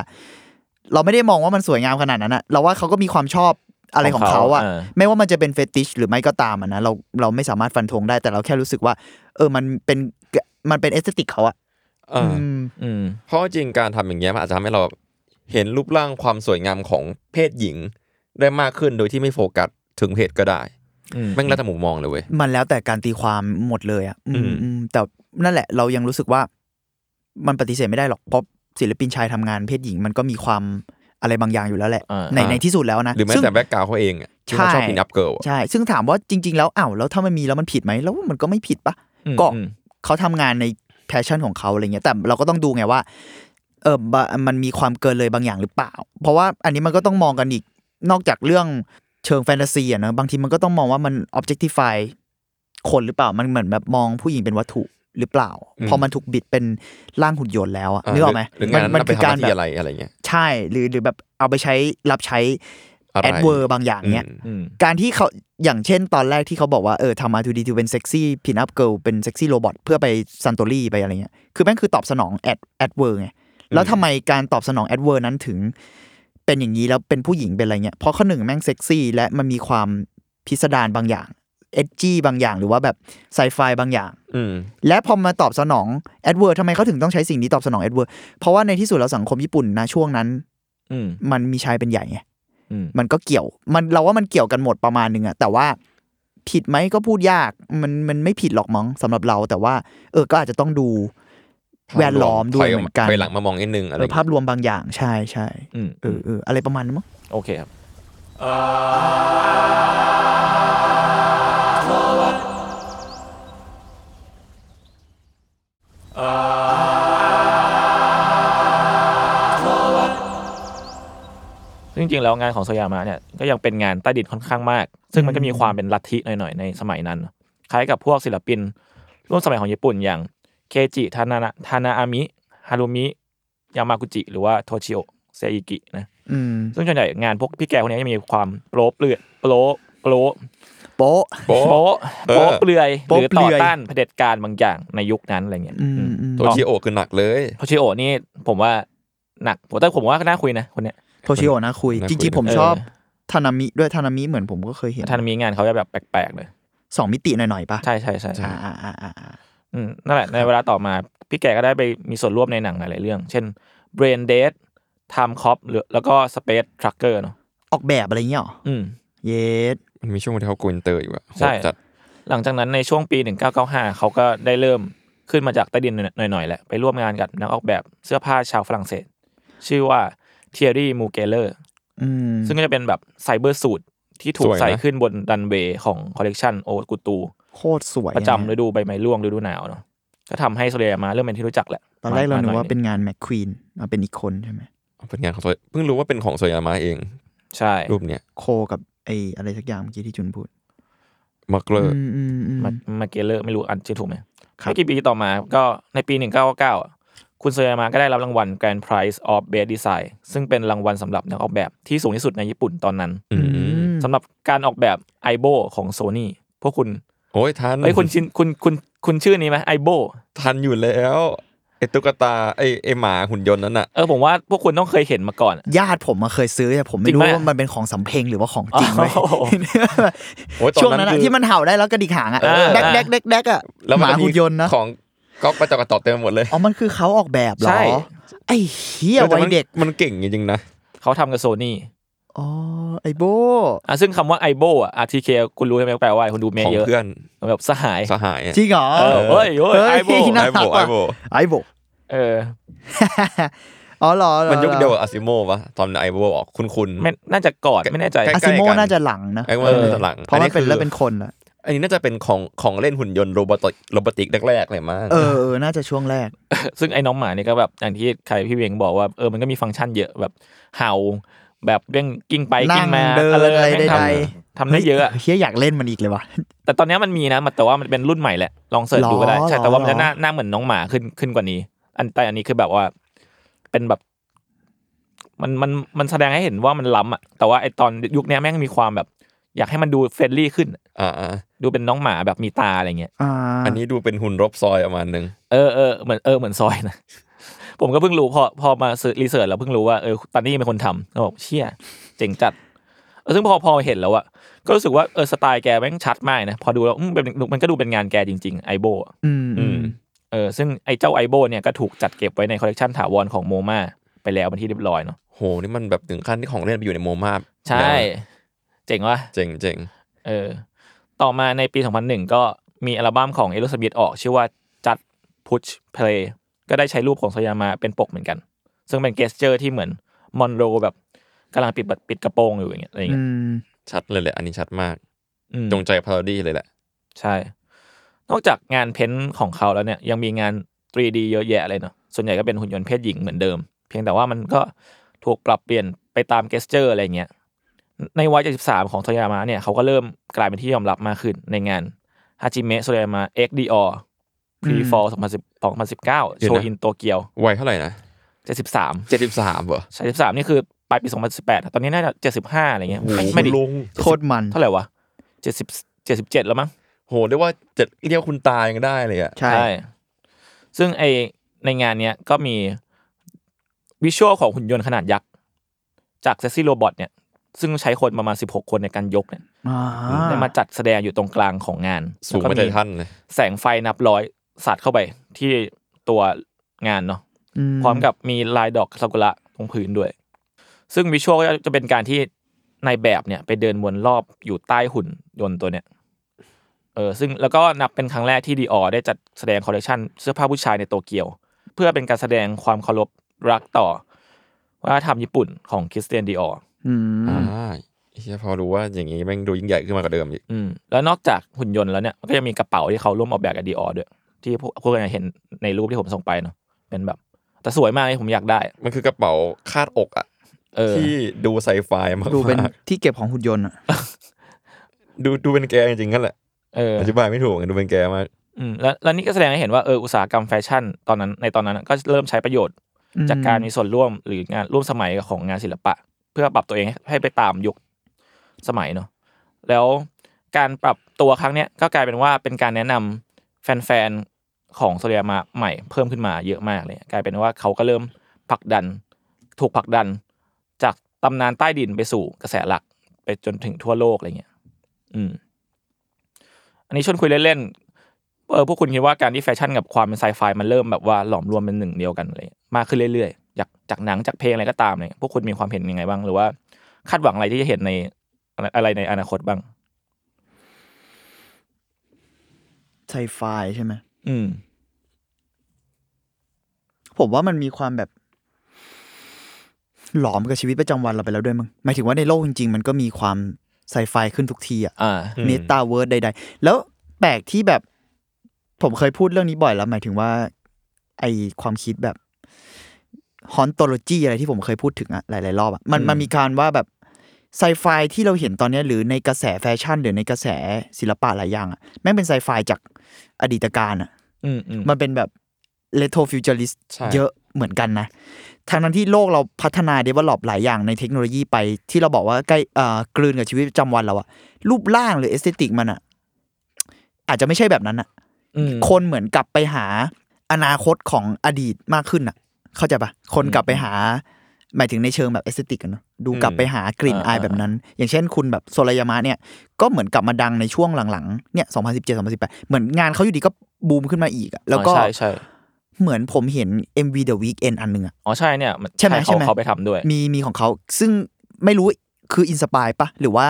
เราไม่ได้มองว่ามันสวยงามขนาดนั้นอะเราว่าเขาก็มีความชอบ อะไรของเขาอะของเขาอ่าไม่ว่ามันจะเป็น fetish หรือไม่ก็ตามอะนะเราเราไม่สามารถฟันธงได้แต่เราแค่รู้สึกว่า เออมันเป็นมันเป็น aesthetic เขาอะอ่าอืมอืมเพราะจริงการทำอย่างเงี้ยมันอาจจะทำให้เราเห็นรูปร่างความสวยงามของเพศหญิงได้มากขึ้นโดยที่ไม่โฟกัสถึงเพศก็ได้อืมแม่งแล้วแต่มุมมองเลยเว้ยมันแล้วแต่การตีความหมดเลยอะอืมอืมอืมแต่นั่นแหละเรายังรู้สึกว่า มันปฏิเสธไม่ได้หรอกเพราะศิลปินชายทำงานเพศหญิงมันก็มีความ อะไรบางอย่างอยู่แล้วแหละอ่าในในที่สุดแล้วนะหรือแม้ซึ่งแต่ background เขาเองอะที่เขาชอบใช่ pin-up girl ใช่ ซึ่งถามว่าจริง ๆ แล้วอ้าวแล้วถ้ามันมีแล้วมันผิดไหมแล้วมันก็ไม่ผิดปะอืมก็อืมเขาทำงานใน passion ของเขาอะไรเงี้ยแต่เราก็ต้องดูไงว่าเออบะมันมีความเกินเลยบางอย่างหรือเปล่า เพราะว่าอันนี้มันก็ต้องมองกันอีกนอกจากเรื่องเชิงแฟนตาซีอะนะบางทีมันก็ต้องมองว่ามัน objectify คนหรือเปล่ามันเหมือนแบบมองผู้หญิงเป็นวัตถุ หรือเปล่า พอมันถูกบิดเป็นร่างหุ่นยนต์แล้วอะนึกออกไหมหรืองานมันั้นไปทำหน้าที่อะไรอะไรเงี้ยใช่หรือหรือแบบเอาไปใช้รับใช้อะไร advert บางอย่างเนี้ยอืมอืมการที่เขาอย่างเช่นตอนแรกที่เขาบอกว่าเออทำมา2D to เป็น sexy pin-up girl เป็น sexy robot เพื่อไปซันโตรี่ไปอะไรเงี้ยคือแม่งคือตอบสนอง ad advert ไงแล้วทำไมการตอบสนอง advert นั้นถึง เป็นอย่างนี้แล้วเป็นผู้หญิงเป็นอะไรเงี้ยเพราะข้อหนึ่งแม่งเซ็กซี่และมันมีความพิสดารบางอย่าง edgy บางอย่างหรือว่าแบบไซไฟบางอย่าง อืม และพอมาตอบสนอง advert ทำไมเขาถึงต้องใช้สิ่งนี้ตอบสนอง advert เพราะว่าในที่สุดแล้วสังคมญี่ปุ่นนะช่วงนั้น อืม มันมีชายเป็นใหญ่ไงอืม มันก็เกี่ยว มันเราว่ามันเกี่ยวกันหมดประมาณนึงอะแต่ว่าผิดไหมก็พูดยาก มันมันไม่ผิดหรอกมั้งสำหรับเรา แต่ว่า เออก็อาจจะต้องดูแวดล้อมด้วยเหมือนกันถอยหลังมามองนิดนึงอะไรเออเงี้ยภาพรวมบางอย่างใช่ใช่อืมเออเอออะไรประมาณนั้นมั้ง โอเคครับ ซึ่งจริงๆแล้วงานของโซยามะเนี่ยก็ยังเป็นงานใต้ดินค่อนข้างมาก ซึ่งมันก็มีความเป็นลัทธิหน่อยๆ ในสมัยนั้น คล้ายกับพวกศิลปิน ร่วมสมัยของญี่ปุ่นอย่างเคจิทานาทานาอามิฮารุมิยามากุจิ หรือว่าโทชิโอเซอิกินะอืมซึ่งส่วนใหญ่งานพวกพี่แกพวกนี้จะมีความโปรเปลือยโปรโปร โป๊ะ โป๊ะโป๊ะเออโป๊ะเปลือยหโป๊ะรือเปลืต่ออย ต้านเผด็จการบางอย่างในยุคนั้นอะไรเงี้ยอืมอืมอืมโทชิโอคือหนักเลย โทชิโอนี่ผมว่าหนักแต่ผมว่าก็น่าคุยนะคนเนี้ย โทชิโอนะคุย น่าคุยจริงๆ ผมเออ ชอบทานามิด้วยทานามิเหมือนผมก็เคยเห็นท่านมีงานเขาจะแบบแปลกๆเลยสองมิติหน่อยๆปะใช่ใช่ใช่อ่าอ่าอ่าอ่าอ่า อืมนั่นแหละในเวลาต่อมาพี่แกก็ได้ไปมีส่วนร่วมในหนังหลายๆเรื่อง เช่น Brain Dead Time Cop หรือแล้วก็ Space Trucker เนาะออกแบบอะไรเงี้ยหรออืม yes มันมีช่วงที่เขา go inter อยู่อะโหดใช่ จัดหลังจากนั้นในช่วงปี 1995 เขาก็ได้เริ่มขึ้นมาจากใต้ดินหน่อยๆแหละไปร่วมงานกับนักออกแบบเสื้อผ้าชาวฝรั่งเศส ชื่อว่าเทียรี่มูเกเลอร์ อืมซึ่งก็จะเป็นแบบ cyber suit ที่ถูกใส่ขึ้นบนรันเวย์ของคอลเลกชัน haute couture โคตรสวยเนี่ย ประจำฤดูใบไม้ร่วงฤดูหนาวเนาะก็ทำให้โซเลียมาเริ่มเป็นที่รู้จักแหละตอนแรกเรานึกมว่าหอยเป็นงานแมคควีนมาเป็นอีกคนใช่ไหมเป็นงานของโซเพิ่งรู้ว่าเป็นของโซยามาเอง ใช่รูปเนี้ยโคกับ ไออะไรสักอย่างเมื่อกี้ที่จุนพูดมาร์เกอร์อืมอืมอืมมามาเกเลอร์ไม่รู้อันชื่อถูกไหมครับไม่กี่ปีต่อมาก็ในปี 1999อะคุณโซยามาก็ได้รับรางวัล Grand Prize of Best Design ซึ่งเป็นรางวัลสำหรับนักออกแบบที่สูงที่สุดในญี่ปุ่นตอนนั้นอืมสำหรับการออกแบบไอโบของโซนี่พวกคุณ โอ้ยทันเอ้ยคุณชินคุณคุณคุณชื่อนี้ไหมไอโบทันอยู่แล้ว ไอตุ๊กตาไอไอหมาหุ่นยนต์นั้นอะเออผมว่าพวกคุณต้องเคยเห็นมาก่อนอะญาติผมมาเคยซื้อแต่ผมจริไม่งรู้ไหมว่ามันเป็นของสำเพ็งหรือว่าของจริงไหมโอ้โหโอ้ยตอนช่วงนั้นั้นนอะคือที่มันเห่าได้แล้วกระดิกหางอะเออแดกแดกแดกแดกอะแล้วหมันมาก็หุ่นยนต์นะของก๊อกกระจอกกระจอกเต็มไปหมดเลยอ๋อมันคือเขาออกแบบเหรอใช่ไอ้เหี้ยแต่วัยมันเด็กมันเก่งจริงๆนะเขาทำกับโซนี่ อ๋อไอโบอะซึ่งคำว่าไอโบอะ RTK คุณรู้ใช่ไหมแปลว่าอะไรคุณดูเมของย์เยอะ เพื่อนแบบสหาย สหายอะจริงเหรอเออเฮ้ยเฮ้ยไอโบน่าไอรัโบกไอว่ะโบไอโบเอออ๋อเหรอหรอ มันยุคเดียวหรกับอาซิโมปะตอนไอโบออกคุณคุณไม่น่าจะกอดไม่แน่ใจใกล้อาซิโมน่าจะหลังนะไอโบเออน่าจะหลัง เพราะมันเป็นคือแล้วเป็นคนละอันนี้น่าจะเป็นของของเล่นหุ่นยนต์โรบอติกโรบอติกแรกๆเลยมั้งเออเออ น่าจะช่วงแรก ซึ่งไอ้น้องหมานี่ก็แบบอย่างที่ใครพี่เวงบอกว่าเออมันก็มีฟังก์ชันเยอะแบบเห่า แบบเรื่องกิ้งไปนั่กิ้งงมาเดินอะไรอะไรแม่งใดทำทำได้เยอะอะเฮียอยากเล่นมันอีกเลยว่ะแต่ตอนเนี้ยมันมีนะมันแต่ว่ามันเป็นรุ่นใหม่แหละลอง search ดูก็ได้หรอใช่แต่ว่ามันหรอจะหน้าหน้าเหมือนน้องหมาขึ้นขึ้นกว่านี้ อันแต่อันนี้คือแบบว่า เป็นแบบ มันมันมันแสดงให้เห็นว่ามันล้ำอะแต่ว่าไอตอนยุคเนี้ยแม่งมีความแบบ อยากให้มันดู friendly ขึ้นอ่าอ่าดูเป็นน้องหมาแบบมีตาอะไรเงี้ยอ่าอันนี้ดูเป็นหุ่นรบซอยประมาณนึงเออเออเหมือนเออเหมือนซอยนะ ผมก็เพิ่งรู้พอพอมาซื้อ research แล้วเพิ่งรู้ว่าเออตอนนี้เป็นคนทำก็บอกเชี่ยเจ๋งจัดเออซึ่งพอพอเห็นแล้วอะก็รู้สึกว่าเออสไตล์แกแม่งชัดมากนะพอดูแล้วอืมเป็นมันก็ดูเป็นงานแกจริง ๆ ไอโบอืมอืมเออซึ่งไอ้เจ้าไอโบเนี่ยก็ถูกจัดเก็บไว้ในคอลเลกชันถาวรของ MoMA ไปแล้วเป็นที่เรียบร้อยเนาะโหนี่มันแบบถึงขั้นที่ของเล่นไปอยู่ใน MoMA ใช่ เจ๋งว่ะเจ๋งเจ๋งเออ ต่อมาในปี 2001 ก็มีอัลบั้มของเอลิซาเบธออกชื่อว่า Just Push Play ก็ได้ใช้รูปของโซยามาเป็นปกเหมือนกัน ซึ่งเป็น gesture ที่เหมือนมอนโรแบบกำลังปิดบัตรปิดกระโปรงอยู่อย่างเงี้ยอะไรอืเงี้ยมชัดเลยแหละ อันนี้ชัดมากอืมจงใจ parody เลยแหละ ใช่ นอกจากงาน paint ของเขาแล้วเนี่ย ยังมีงาน 3D เยอะแยะเลยเนาะส่วนใหญ่ก็เป็นหุ่นยนต์เพศหญิงเหมือนเดิม เพียงแต่ว่ามันก็ถูกปรับเปลี่ยนไปตาม gesture อะไรเงี้ยในวัย73 ของโซยามะเนี่ยเขาก็เริ่มกลายเป็นที่ยอมรับมากขึ้นในงานฮาจิเมะโซยามะ X Dior Pre Fall 2010 2019 show in โตเกียววัยเท่าไหร่นะ73เจ็ดสิบสามเหรอ73นี่คือปลายปี2018อะตอนนี้น่าจะ75อะไรเงี้ยไม่ไม่ดิลงโคตรมันเท่าไหร่วะ70 77แล้วมั้งโหเรียกว่าจะเรียกคุณตายังได้เลยอะใช่ ซึ่งไอในงานเนี้ยก็มี visual ของหุ่นยนต์ขนาดยักษ์ จาก sexy robot เนี่ย ซึ่งใช้คนประมาณ 16 คนในการยกเนี่ยอ่าได้มาจัดแสดงอยู่ตรงกลางของงาน สูงแล้วไม่ก็เท่าท่านเลย แสงไฟนับร้อย สาดเข้าไปที่ตัวงานเนาะพร้อมกับมีลายดอกซากุระตรงพื้นด้วย ซึ่ง visual ก็จะเป็นการที่นายแบบเนี่ย ไปเดินวนรอบอยู่ใต้หุ่นยนต์ตัวเนี้ยเออซึ่งแล้วก็นับเป็นครั้งแรกที่ดีออได้จัดแสดงคอลเลคชันเสื้อผ้าผู้ชายในโตเกียว เพื่อเป็นการแสดงความเคารพรักต่อวัฒนธรรมญี่ปุ่นของคริสเตียนดีอออืมอ่าเฮียพอรู้ว่าอย่างนี้แม่งดูยิ่งใหญ่ขึ้นมากว่าเดิมอีก อืม แล้วนอกจากหุ่นยนต์แล้วเนี่ยก็ยังมีกระเป๋าที่เขาร่วมออกแบบกับดีออด้วย ที่พวกพวกเราเห็นในรูปที่ผมส่งไปเนาะเป็นแบบ แต่สวยมากเลยผมอยากได้ มันคือกระเป๋าคาดอกอะเออที่ดูไซไฟมากดูเป็นๆที่เก็บของหุ่นยนต์อะดูดูเป็นแกจริงๆนั่นแหละเอออธิบายไม่ถูกดูเป็นแกมากอืมแล้วแล้วนี่ก็แสดงให้เห็นว่าเอออุตสาหกรรมแฟชั่นตอนนั้นในตอนนั้นก็เริ่มใช้ประโยชน์ จากการมีส่วนร่วมหรืองานร่วมสมัยของงานศิลปะ เพื่อปรับตัวเองให้ให้ไปตามยุคสมัยเนาะแล้วการปรับตัวครั้งเนี้ยก็กลายเป็นว่าเป็นการแนะนำแฟนๆ ของโซเลียมาใหม่เพิ่มขึ้นมาเยอะมากเลย กลายเป็นว่าเขาก็เริ่มผลักดัน ถูกผลักดัน จากตำนานใต้ดินไปสู่กระแสหลักไปจนถึงทั่วโลกอะไรเงี้ย อืม อันนี้ชวนคุยเล่นๆเออพวกคุณคิดว่าการที่แฟชั่นกับความเป็นไซไฟมันเริ่มแบบว่าหลอมรวมเป็นหนึ่งเดียวกันอะไรเลยมากขึ้นเรื่อยๆจากจากหนังจากเพลงอะไรก็ตามเนี่ยพวกคุณมีความเห็นยังไงบ้าง หรือว่า คาดหวังอะไรที่จะเห็นในอะไรในอนาคตบ้างไซไฟใช่ไหม อืม ผมว่ามันมีความแบบ หลอมกับชีวิตประจำวันเราไปแล้วด้วยมั้งหมายถึงว่าในโลกจริง ๆ มันก็มีความไซไฟขึ้นทุกทีอะอ่าอืม metaาเวิร์ดใด ๆ แล้วแปลกที่แบบ ผมเคยพูดเรื่องนี้บ่อยแล้ว หมายถึงว่า ไอความคิดแบบ hauntology อะไรที่ผมเคยพูดถึงอะหลาย ๆ รอบอะมันอืมมันมีการว่าแบบไซไฟที่เราเห็นตอนเนี้ยหรือในกระแสแฟชั่น หรือในกระแสศิลปะหลายอย่างอะแม่งเป็นไซไฟจาก อดีตการอะอืมอืมมันเป็นแบบ retrofuturist ใช่เยอะเหมือนกันนะทางนั้นที่โลกเราพัฒนา develop หลายอย่างในเทคโนโลยีไปที่เราบอกว่าใกล้เอ่อกลืนกับชีวิตประจำวันเราอะรูปร่างหรือ aesthetic มันอะอาจจะไม่ใช่แบบนั้นอะอืมคนเหมือนกลับไปหาอนาคตของอดีตมากขึ้นอะเข้าใจปะคนกลับไปหา หมายถึงในเชิงแบบ aesthetic กันเนอะดูกลับไปหากลิ่นอายแบบนั้น อย่างเช่นคุณแบบโซรายามะเนี่ยก็เหมือนกลับมาดังในช่วงหลังๆเนี่ย2017 2018เหมือนงานเขาอยู่ดีก็บูมขึ้นมาอีกอะแล้วก็อ๋อใช่ใช่เหมือนผมเห็น MV The Weeknd อันหนึ่งอะอ๋อใช่เนี่ยนใช่ไหมเขาใช่ไหมเขาไปทำด้วย มีมีของเขาซึ่งไม่รู้คืออินสปายปะหรือว่า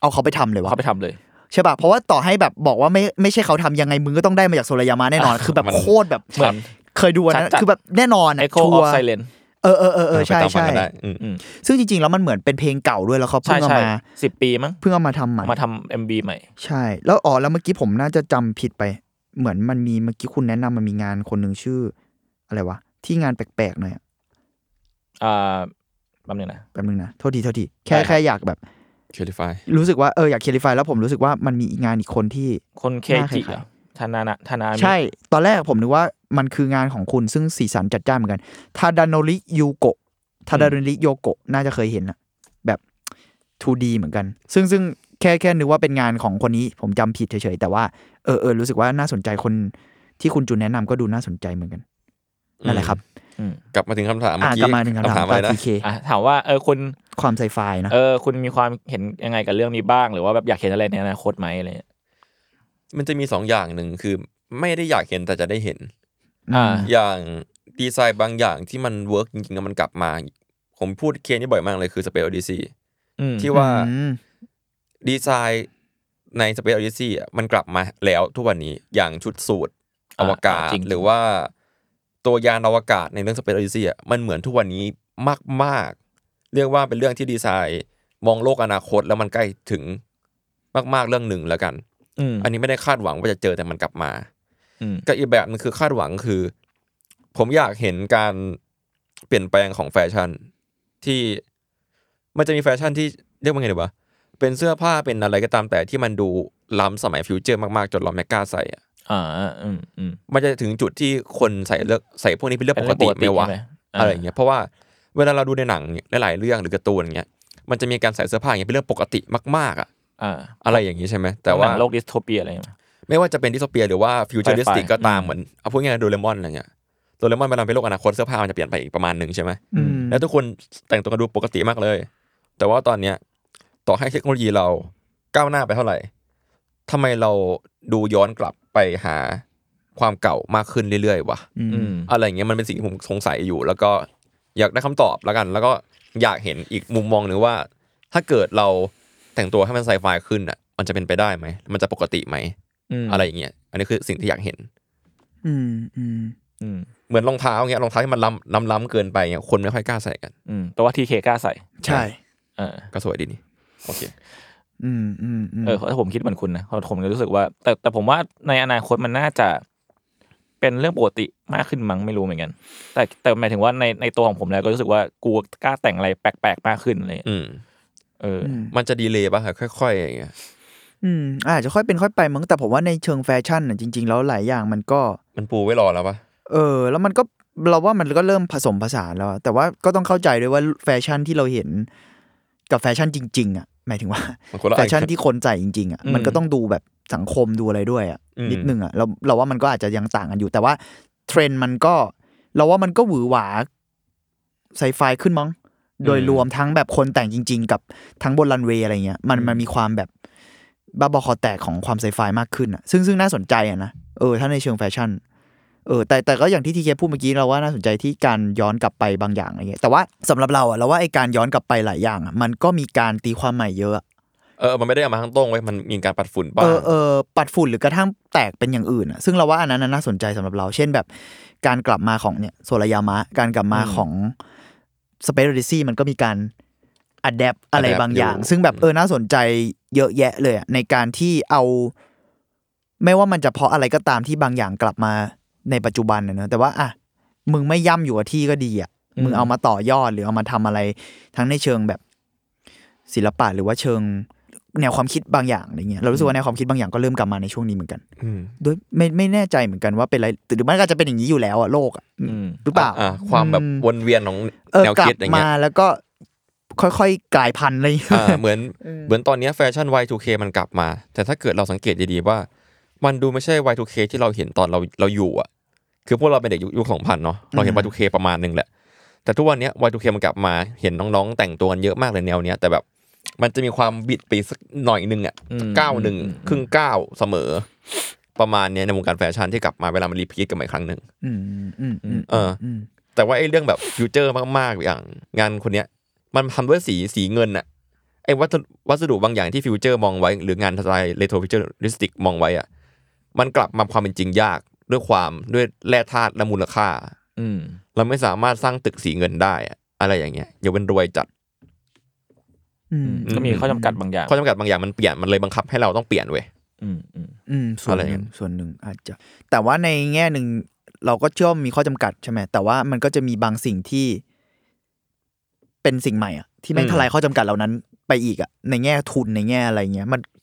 เอาเขาไปทำเลยวะเขาไปทำเลยใช่ปะเพราะว่าต่อให้แบบบอกว่าไม่ไม่ใช่เขาทำยังไงมึงก็ต้องได้มาจากโซลายามะแน่นอนคือแบบมันโคตรแบบเหมือนเคยดูอันนะชัดจัดคือแบบแน่นอนอะ Echo ชัว of ร์ Silence เออเออเออเออใช่ไปตามฟังใช่กันได้อืมอืมซึ่งจริงๆ แล้วมันเหมือนเป็นเพลงเก่าด้วยแล้วเขาใช่เพิ่งเอาใช่มาสิบปีมั้งเพิ่งเอามาทำใหม่มาทำเอ็มบีใหม่ ใช่ แล้วอ๋อแล้วเมื่อกี้ผมน่าจะจำผิดไป เหมือนมันมีเมื่อกี้คุณแนะนำมันมีงานคนหนึ่งชื่อ อะไรวะ ที่งานแปลกๆหน่อยอะอ่าแป๊บนึงนะแป๊บนึงนะโทษทีโทษทีแค่ได้ครับแค่อยากแบบเคลิฟายรู้สึกว่าเอออยากเคลียร์ไฟแล้วผมรู้สึกว่ามันมีอีกงานอีกคนที่คนเคน่าจิคล้ายๆเหรอ ธนานะธนามิใช่ ตอนแรกผมนึกว่ามันคืองานของคุณซึ่งสีสันจัดจ้านเหมือนกันทาดานโนริยูโกะทาดานโนริโยโกะน่าจะเคยเห็นอะแบบ 2D เหมือนกัน ซึ่งซึ่งแค่แค่นึกว่าเป็นงานของคนนี้ผมจำผิดเฉยๆ แต่ว่าเออเออรู้สึกว่าน่าสนใจคนที่คุณจุนแนะนำก็ดูน่าสนใจเหมือนกันนั่นแหละครับกลับมาถึงคำถามเมื่อ่าอกี้กลับมาถึงคำถามอะไรนะทีเคอะถามว่าเออคุณความไซไฟนะเออคุณมีความเห็นยังไงกับเรื่องนี้บ้าง หรือว่าแบบอยากเห็นอะไรในอนาคตไหมอะไรเงี้ย มันจะมีสองอย่างหนึ่งคือไม่ได้อยากเห็นแต่จะได้เห็น อ่า อย่างดีไซน์บางอย่างที่มัน work จริงๆแล้วมันกลับมา ผมพูดเคสนี้บ่อยมากเลยคือ Space Odyssey อืมที่ว่าอืมดีไซน์ใน Space Odyssey อะมันกลับมาแล้วทุกวันนี้อย่างชุดสูตรอวกาศ จริงๆ หรือว่า ตัวยานอวกาศในเรื่อง Space Odyssey อะมันเหมือนทุกวันนี้มากๆ เรียกว่าเป็นเรื่องที่ดีไซน์ มองโลกอนาคตแล้วมันใกล้ถึงมาก ๆเรื่องหนึ่งแล้วกัน อืมอันนี้ไม่ได้คาดหวังว่าจะเจอแต่มันกลับมาอืมก็อีกแบบนึงคือคาดหวังคือ ผมอยากเห็นการเปลี่ยนแปลงของแฟชั่น ที่มันจะมีแฟชั่นที่เรียกว่าไงดีวะเป็นเสื้อผ้าเป็นอะไรก็ตามแต่ที่มันดูล้ำสมัย future มากๆ จนเราไม่กล้าใส่อะอ่าอืมอืมมันจะถึงจุดที่คนใส่เลือกใส่พวกนี้เป็นเรื่องปกติไหมวะใช่หอะไรอย่างเงี้ยเพราะว่าเวลาเราดูในหนังเนี่ยหลายๆเรื่องหรือการ์ตูนอย่างเงี้ยมันจะมีการใส่เสื้อผ้าอย่างเงี้ยเป็นเรื่องปกติมากๆอะ อ่าอะไรอย่างงี้ใช่ไหมแต่ว่าหนังโลก dystopia อะไรเงี้ยไม่ว่าจะเป็น dystopia หรือว่า futuristic Sci-fi ก็ตามอืมเหมือนเอาพูดง่ายๆโดเรมอนอะไรเงี้ยโดเรมอนเวลาเป็นโลกอนาคตเสื้อผ้ามันจะเปลี่ยนไปอีกประมาณหนึ่งใช่ไหมอืมแล้วทุกคนแต่งตัวกันดูปกติมากเลย แต่ว่าตอนเนี้ยต่อให้เทคโนโลยีเราก้าวหน้าไปเท่าไหร่ทำไมเราดูย้อนกลับไปหาความเก่ามากขึ้นเรื่อยๆวะอืมอะไรอย่างเงี้ยมันเป็นสิ่งที่ผมสงสัยอยู่ แล้วก็อยากได้คำตอบแล้วกัน แล้วก็อยากเห็นอีกมุมมองหนึ่งว่า ถ้าเกิดเรา แต่งตัวให้มันไซไฟขึ้นอะ มันจะเป็นไปได้ไหม มันจะปกติไหมมอะไรอย่างเงี้ย อันนี้คือสิ่งที่อยากเห็น อืมอืมอืมเหมือนรองเท้าเงี้ยรองเท้าที่มันล้ำล้ำล้ำเกินไปเงี้ยคนไม่ค่อยกล้าใส่กัน อืมแต่ว่าทีเคกล้าใส่ ใช่เออก็สวยดีนี่โอเค อืมอืมอืมเออถ้าผมคิดเหมือนคุณนะเพราะผมก็รู้สึกว่า แต่แต่ผมว่าในอนาคตมันน่าจะเป็นเรื่องปกติมากขึ้นมั้งไม่รู้เหมือนกัน แต่แต่หมายถึงว่าในในตัวของผมแล้วก็รู้สึกว่ากูกล้าแต่งอะไรแปลกๆมากขึ้นอะไรเลย อืม เอออ มันจะดีเลยป่ะครับค่อยๆอย่างเงี้ยอืมอาจจะค่อยเป็นค่อยไปมั้งแต่ผมว่าในเชิงแฟชั่นน่ะจริง ๆ แล้วหลายอย่างมันก็ มันปูไว้รอแล้วป่ะเออ แล้วมันก็เราว่ามันก็เริ่มผสมผสานแล้วอะแต่ว่าก็ต้องเข้าใจด้วยว่าแฟชั่นที่เราเห็น กับแฟชั่นจริง ๆ อะ หมายถึงว่า มันคนละอันแฟชั่นที่คนใส่จริงๆอะมันก็ต้องดูแบบสังคมดูอะไรด้วยอะอืมนิดนึงอะเราเราว่ามันก็อาจจะยังต่างกันอยู่ แต่ว่าเทรนด์มันก็ เราว่ามันก็หวือหวาไซไฟขึ้นมั้ง โดยรวมทั้งแบบคนแต่งจริง ๆ กับทั้งบนรันเวย์อะไรเงี้ยมันมันมีความแบบบ้าบอคอแตกของความไซไฟมากขึ้นอะซึ่งซึ่งน่าสนใจอะนะเออถ้าในเชิงแฟชั่นเออแต่แต่ก็อย่างที่ทีเคพูดเมื่อกี้เราว่าน่าสนใจที่การย้อนกลับไปบางอย่างอะไรเงี้ยแต่ว่าสำหรับเราอะเราว่าไอการย้อนกลับไปหลายอย่างอะมันก็มีการตีความใหม่เยอะอะเออมันไม่ได้เอามาทั้งโต้งไว้มันมีการปัดฝุ่นบ้าเองอเออปัดฝุ่นหรือกระทั่งแตกเป็นอย่างอื่นอะซึ่งเราว่าอันนั้นนะน่าสนใจสำหรับเรา เช่นแบบ การกลับมาของเนี่ยโซลายามะการกลับมาของ สเปเ o ซี่มันก็มีการอัดแอปอะไร adapt บางอย่างอยู่ซึ่งแบบเออน่าสนใจเยอะแยะเลยอะในการที่เอา ไม่ว่ามันจะเพราะอะไรก็ตามที่บางอย่างกลับมาในปัจจุบันนะเนอะแต่ว่าอะมึงไม่ย่ำอยู่กับที่ก็ดีอะมึงเอามาต่อยอดหรือเอามาทำอะไร ทั้งในเชิงแบบศิลปะหรือว่าเชิง แนวความคิดบางอย่างอะไรเงี้ยเรารู้สึกว่าแนวความคิดบางอย่างก็เริ่มกลับมาในช่วงนี้เหมือนกันอืมโดยไม่ไม่แน่ใจเหมือนกันว่าเป็นอะไรหรือมันก็จะเป็นอย่างนี้อยู่แล้วอะโลกอะอืมหรือเปล่าอะความแบบอืมวนเวียนของเออแนวกลัคิดบอย่างเงี้มายแล้วก็ค่อยๆ กลายพันธุ์อะไรอย่างเลยอ่าเหมือนเหมือนตอนเนี้ยแฟชั่น Y2K มันกลับมา แต่ถ้าเกิดเราสังเกตดีๆว่า มันดูไม่ใช่ Y2K ที่เราเห็นตอนเราเราอยู่อะ คือพวกเราเป็นเด็กยุคยุค2000เนาะเราเห็น Y2K ประมาณนึงแหละ แต่ทุกวันเนี้ย Y2K มันกลับมาเห็นน้องๆ แต่งตัวกันเยอะมากเลยแนวเนี้ยแต่แบบ มันจะมีความบิดไปสักหน่อยนึงอะอืมก้าวหนึ่งอืมครึ่งก้าวเสมอ ประมาณเนี้ยในวงการแฟชั่นที่กลับมาเวลามัน repeat กันใหม่ครั้งหนึ่งอืมอืมอืมเอออมแต่ว่าไอ้เรื่องแบบ future มากๆอย่าง งานคนเนี้ย มันทำด้วยสีสีเงินอะไอ้วัสดุวัสดุบางอย่างที่ future มองไว้ หรืองานสไตล์ retro futuristic มองไว้อะมันกลับมาความเป็นจริงยากด้วยความด้วยแร่ธาตุและมูลค่า อืมเราไม่สามารถสร้างตึกสีเงินได้ อะอะไรอย่างเงี้ยอย่าเป็นรวยจัดอืม ก็มีข้อจำกัดบางอย่างข้อจำกัดบางอย่างมันเปลี่ยนมันเลยบังคับให้เราต้องเปลี่ยนเว้ยอืมอืมอืมส่วนอะไรหเงี้นึ่งยส่วนหนึ่งอาจจะ แต่ว่าในแง่หนึ่งเราก็เชื่อว่ามีข้อจำกัดใช่ไหมแต่ว่ามันก็จะมีบางสิ่งที่เป็นสิ่งใหม่อะที่แม่งอืมทลายข้อจำกัดเหล่านั้นไปอีกอะในแง่ทุนในแง่อะไรเงี้ยมันอ่า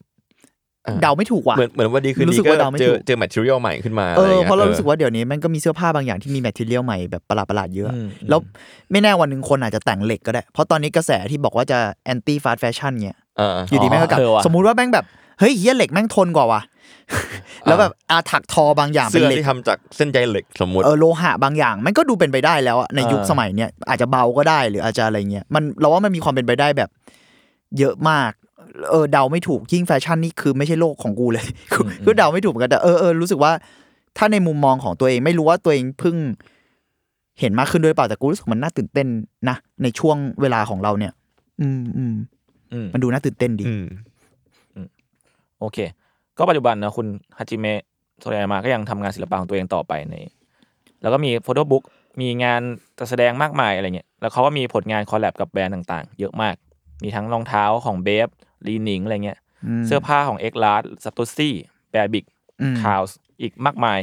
เดาไม่ถูกว่ะเหมือนเหมือนว่าดีคืนรู้ดีสึกก็ว่าเดาไม่เจถูอกเจอแมทเทียลใหม่ขึ้นมาเออะไรองี้ยเพราะเรารู้สึกว่าเดี๋ยวนี้แมันก็มีเสื้อผ้าบางอย่างที่มีแมทเทียลใหม่แบบประหลาดประหลาดๆเยอะอืมแล้วไม่แน่วันหนึ่งคนอาจจะแต่งเหล็กก็ได้ เพราะตอนนี้กระแสที่บอกว่าจะแอนตี้ฟาสแฟชั่นเนี่ยอ่าอยู่ดีแม่งก็กลับเออว่ะสมมุติว่าแม่งแบบเฮ้ยเฮียเหล็กแม่งทนกว่าว่ะแล้วแบบอาถักทอบางอย่างเป็เสื้นอเหล็กที่ทำจากเส้นใยเหล็กสมมติเออโลหะบางอย่าง มันก็ดูเป็นไปได้แล้วอะในยุคเออสมัยเนี้ยอาจจะเบาก็ได้หรืออาจจะอะไรเงี้ยมันเราว่ามันมีความเป็นไปได้แบบ เยอะมาก เออเดาไม่ถูกยิ่งแฟชั่นนี่คือไม่ใช่โลกของกูเลยคือคือเดาไม่ถูกเหมือนกันแต่เออเออรู้สึกว่า ถ้าในมุมมองของตัวเองไม่รู้ว่าตัวเองเพิ่งเห็นมากขึ้นด้วยเปล่าแต่กูรู้สึกมันน่าตื่นเต้นนะในช่วงเวลาของเราเนี่ย อืมอืมอืมมันดูน่าตื่นเต้นดีอืมโอเค ก็ปัจจุบันนะคุณฮาจิเมะโซเรยามาก็ยังทำงานศิลปะของตัวเองต่อไปใน แล้วก็มีโฟโต้บุ๊กมีงานจัดแสดงมากมายอะไรเงี้ยแล้วเขาก็มีผลงานคอลแลบกับแบรนด์ต่าง ๆ เยอะมาก มีทั้งรองเท้าของเบฟลีนิงอะไรเงี้ยมเสื้อผ้าของเอ็กลาร์สตูซี่แบร์บิกอืมคาวส์อีกมากมาย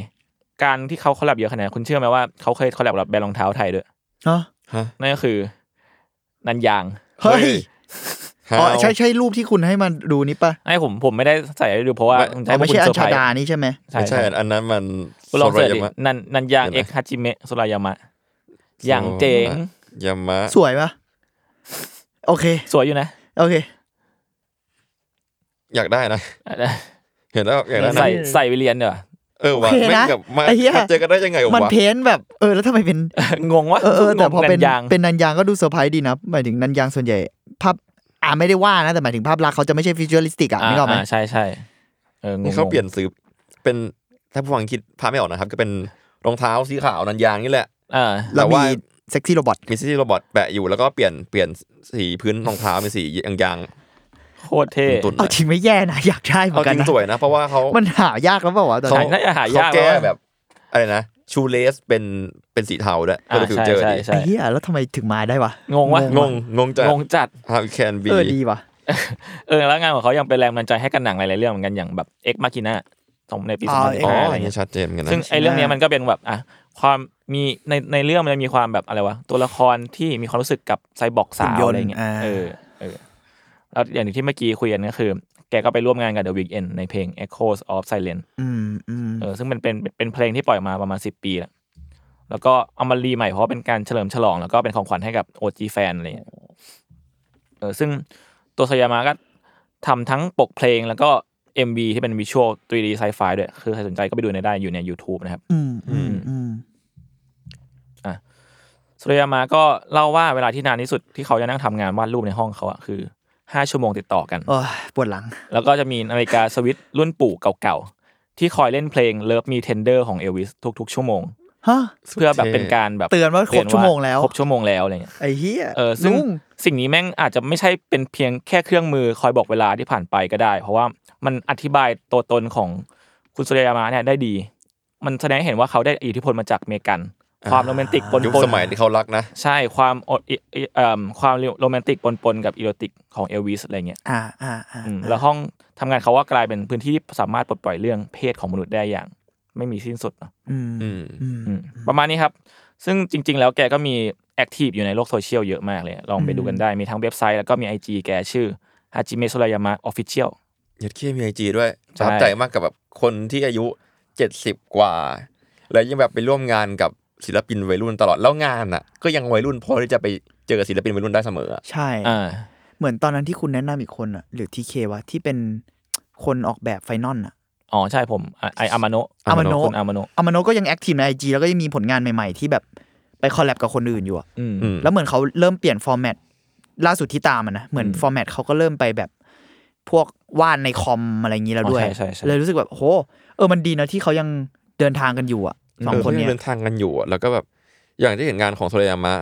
การที่เขาคอลแลบเยอะขนาดนั้นคุณเชื่อไหมว่าเขาเคยคอลแลบกับแบรนด์รองเท้าไทยด้วยเนอะฮะนั่นก็คือ นันยาง เฮ้ยอ๋อฮาวใช่ใช่รูปที่คุณให้มันดูนี่ปะไอ้ผมผมไม่ได้ใส่ให้ดูเพราะว่าไม่ผมอ๋อให้พวไม่กคุใช่ณอัเซอนร์ไพชารส์ดานี่ใช่ไหมใช่ไม่ใช่ใช่อันนั้นมันคุณลองเสิร์ชดิโซรายามะนันนันยางเดี๋เอ็ยวกนะฮัจิเมะโซรายามะอย่างเจ๋งยามะสวยปะ โอเค สวยอยู่นะ โอเค อยากได้นะ เห็นแล้วอยากได้นะใส่ใส่ไปเรียนเดี๋ยวาเออว่ะโอเคไม่นะกับมาไอ้เหี้ยเจอกันได้ยังไงมันวะเพ้นท์แบบเออแล้วทำไมเป็นงงวะเออเออแต่พอเป็นนันยางเป็นนันยางก็ดูเซอร์ไพรส์ดีนะหมายถึงนันยางส่วนใหญ่ภาพอ่าไม่ได้ว่านะแต่หมายถึงภาพลักษณ์เขาจะไม่ใช่ฟิวเจอริสติกอะอ่านึกออกไหมอ่าใช่ใช่เอองงนี่เขาเปลี่ยนซื้อเป็นถ้าผู้ฟังคิดภาพไม่ออกนะครับ ก็เป็นรองเท้าสีขาวนันยางนี่แหละอ่าแล้วแต่มีว่า เซ็กซี่โรบอทมีซีโรบอทแปะอยู่แล้วก็เปลี่ยนเปลี่ยนสีพื้นรองเท้าเป็นสียางยางโคตรเท่ๆตุนๆหเอาน่อยจริงไม่แย่นะอยากได้เหมือเอานกัจนริงนะสวยนะเพราะว่าเขามันหายากแล้วเปล่าวะตอนเขานี้น่าจะหายากเขาแก้แล้วแบบอะไรนะชูเลสเป็นเป็นสีเทาด้วยก็อ่าเลยฟิวใช่เจอร์ใช่ดีใช่ไอ้เหี้ยแล้วทำไมถึงมาได้วะงงวะงงงงจัดงงจัด how it can be เออดีว่ะเออแล้วงานของเขายังเป็นแรงบันดาลใจให้กับหนังหลายๆเรื่องเหมือนกันอย่างแบบเอ็กมาคิน่าของในปีอ๋อ2015อ๋ออะไรอันนี้เงี้ยชัดเจนเหมือนกันนะซึ่งไอ้เรื่องเนี้ยมันก็เป็นแบบอะความ มีในในเรื่องมันจะมีความแบบอะไรวะตัวละครที่มีความรู้สึกกับไซบอร์กสาวหุ่นยนต์อะไรเงี้ยอ่าเออเออแล้วอย่างที่เมื่อกี้คุยกันก็คือ แกก็ไปร่วมงานกับ The Weeknd ในเพลง Echoes of Silence อืมอืมเออซึ่งมันเป็นเป็นเป็นเพลงที่ปล่อยมาประมาณสิบปีแล้วแล้วก็เอามารีใหม่เพราะว่าเป็นการเฉลิมฉลอง แล้วก็เป็นของขวัญให้กับโอจีแฟนอะไรเงี้ยเออซึ่งตัวสยามาก็ทำทั้งปกเพลงแล้วก็ MV ที่เป็นวิชวล 3D Sci-Fi ด้วย คือใครสนใจก็ไปดูในได้อยู่ใน YouTube นะครับ อืมอืมอืม สุริยามาก็เล่าว่าเวลาที่นานที่สุดที่เขาจะนั่งทำงานวาดรูปในห้องเขาอะคือห้าชั่วโมงติดต่อกันโอ้ยปวดหลัง แล้วก็จะมีนาฬิกาสวิตช์รุ่นปู่เก่าๆ ที่คอยเล่นเพลง Love Me Tender ของเอลวิสทุกๆ ชั่วโมงฮะเพื่อแบบเป็นการแบบเตือนว่าครบชั่วโมงแล้วครบชั่วโมงแล้วอะไรเงี้ยไอ้เหี้ยเออซึ่งลุงสิ่งนี้แม่งอาจจะไม่ใช่เป็นเพียงแค่เครื่องมือคอยบอกเวลาที่ผ่านไปก็ได้ เพราะว่ามันอธิบายตัวตนของคุณโซรายามะเนี่ยได้ดี มันแสดงให้เห็นว่าเขาได้อิทธิพลมาจากอเมริกัน ความโรแมนติกปนยุคปนสมัยที่เขารักนะ ใช่ความโออิเอ่อความโรแมนติกปนปนกับ eroticของเอลวิสอะไรเงี้ยอ่าอ่าอ่าอืมแล้วห้องทำงานเขาว่ากลายเป็นพื้นที่ที่สามารถปลดปล่อยเรื่องเพศของมนุษย์ได้อย่าง ไม่มีสิ้นสุดเนอะอืมอืมอืมอืมประมาณนี้ครับ ซึ่งจริง ๆ แล้วแกก็มี active อยู่ในโลกโซเชียลเยอะมากเลย ลองไปดูกันได้มีทั้งเว็บไซต์แล้วก็มี IG แกชื่อฮาจิเมะ o รายามะออฟฟิเชียลยัดเคียมี IG ด้วยใช่ประทับใจมากกับแบบคนที่อายุเจ็ดสิบกว่า แล้วยังแบบไปร่วมงานกับ ศิลปินวัยรุ่นตลอดแล้วงานอะ ก็ยังวัยรุ่นพอที่จะไปเจอศิลปินวัยรุ่นได้เสมออะใช่อ่าเหมือนตอนนั้นที่คุณแนะนำอีกคนอะ หรือทีเควะที่เป็นคนออกแบบ Final อะอ๋อใช่ผมอะไออามาโนะอามาโนะคุณอามาโนะอามาโนก็ยัง active ใน IG แล้วก็ยังมีผลงานใหม่ๆ ที่แบบไป collab กับคนอื่นอยู่อะอืมอืมแล้วเหมือนเขาเริ่มเปลี่ยน format ล่าสุดที่ตามอะนะเหมือนอืม format เขาก็เริ่มไปแบบพวกวาดในคอมอะไรอย่างนี้แล้วด้วยอ๋อใช่ใช่ใช่เลยรู้สึกแบบโหเออมันดีนะที่เขายังเดินทางกันอยู่อะ สองเออคนเขายัเนี้งยเดินทางกันอยู่อะแล้วก็แบบอย่างที่เห็นงานของโซเรยามะ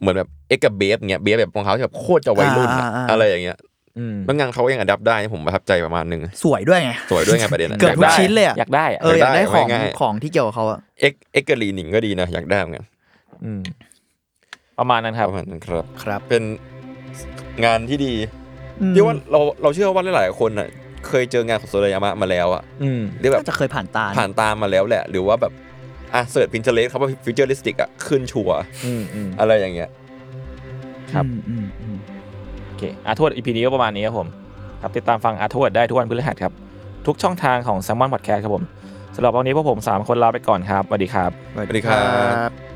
เหมือนแบบเอ็กกับเบฟเงี้ยเบฟแบบรองเท้าที่แบบโคตรจะวัยรุ่นอะอ่าอ่าอะไรอย่างเงี้ยอืมแล้วงานเขาก็ยังอัดับได้ผมประทับใจประมาณหนึงสวยด้วยไงสวยด้วยไงประเด็นอะเกือบอยากทุกได้ชิ้นเลยอะอยากได้อะเอออยากได้ของง่ายๆของที่เกี่ยวกับเขาอะเอ็กเอ็กกับลีนิงก็ดีนะอยากได้เหมือนกันมประมาณนั้นครับประมาณนั้นครับครับ เป็นงานที่ดีอืมที่ว่าเราเราเชื่อว่าหลายๆคนอะ เคยเจองานของโซรายามะมาแล้วอะอืมหรือแบบน่าจะเคยผ่านตาผ่านตามมาแล้วแหละ หรือว่าแบบ อะ search Pinterest คำว่า futuristic อะขึ้นชัวร์อืมอืมอะไรอย่างเงี้ย ครับอืมอืมอืมโอเคอาร์ทวด EP นี้ก็ประมาณนี้ครับผม ครับติดตามฟังอาร์ทวดได้ทุกวันพฤหัสครับ ทุกช่องทางของ s ซ m มอนพอดแคสต์ครับผมสำหรับวันนี้พวกผม 3 คนลาไปก่อนครับสวัสดีครับสวัสสวัสดีครับบ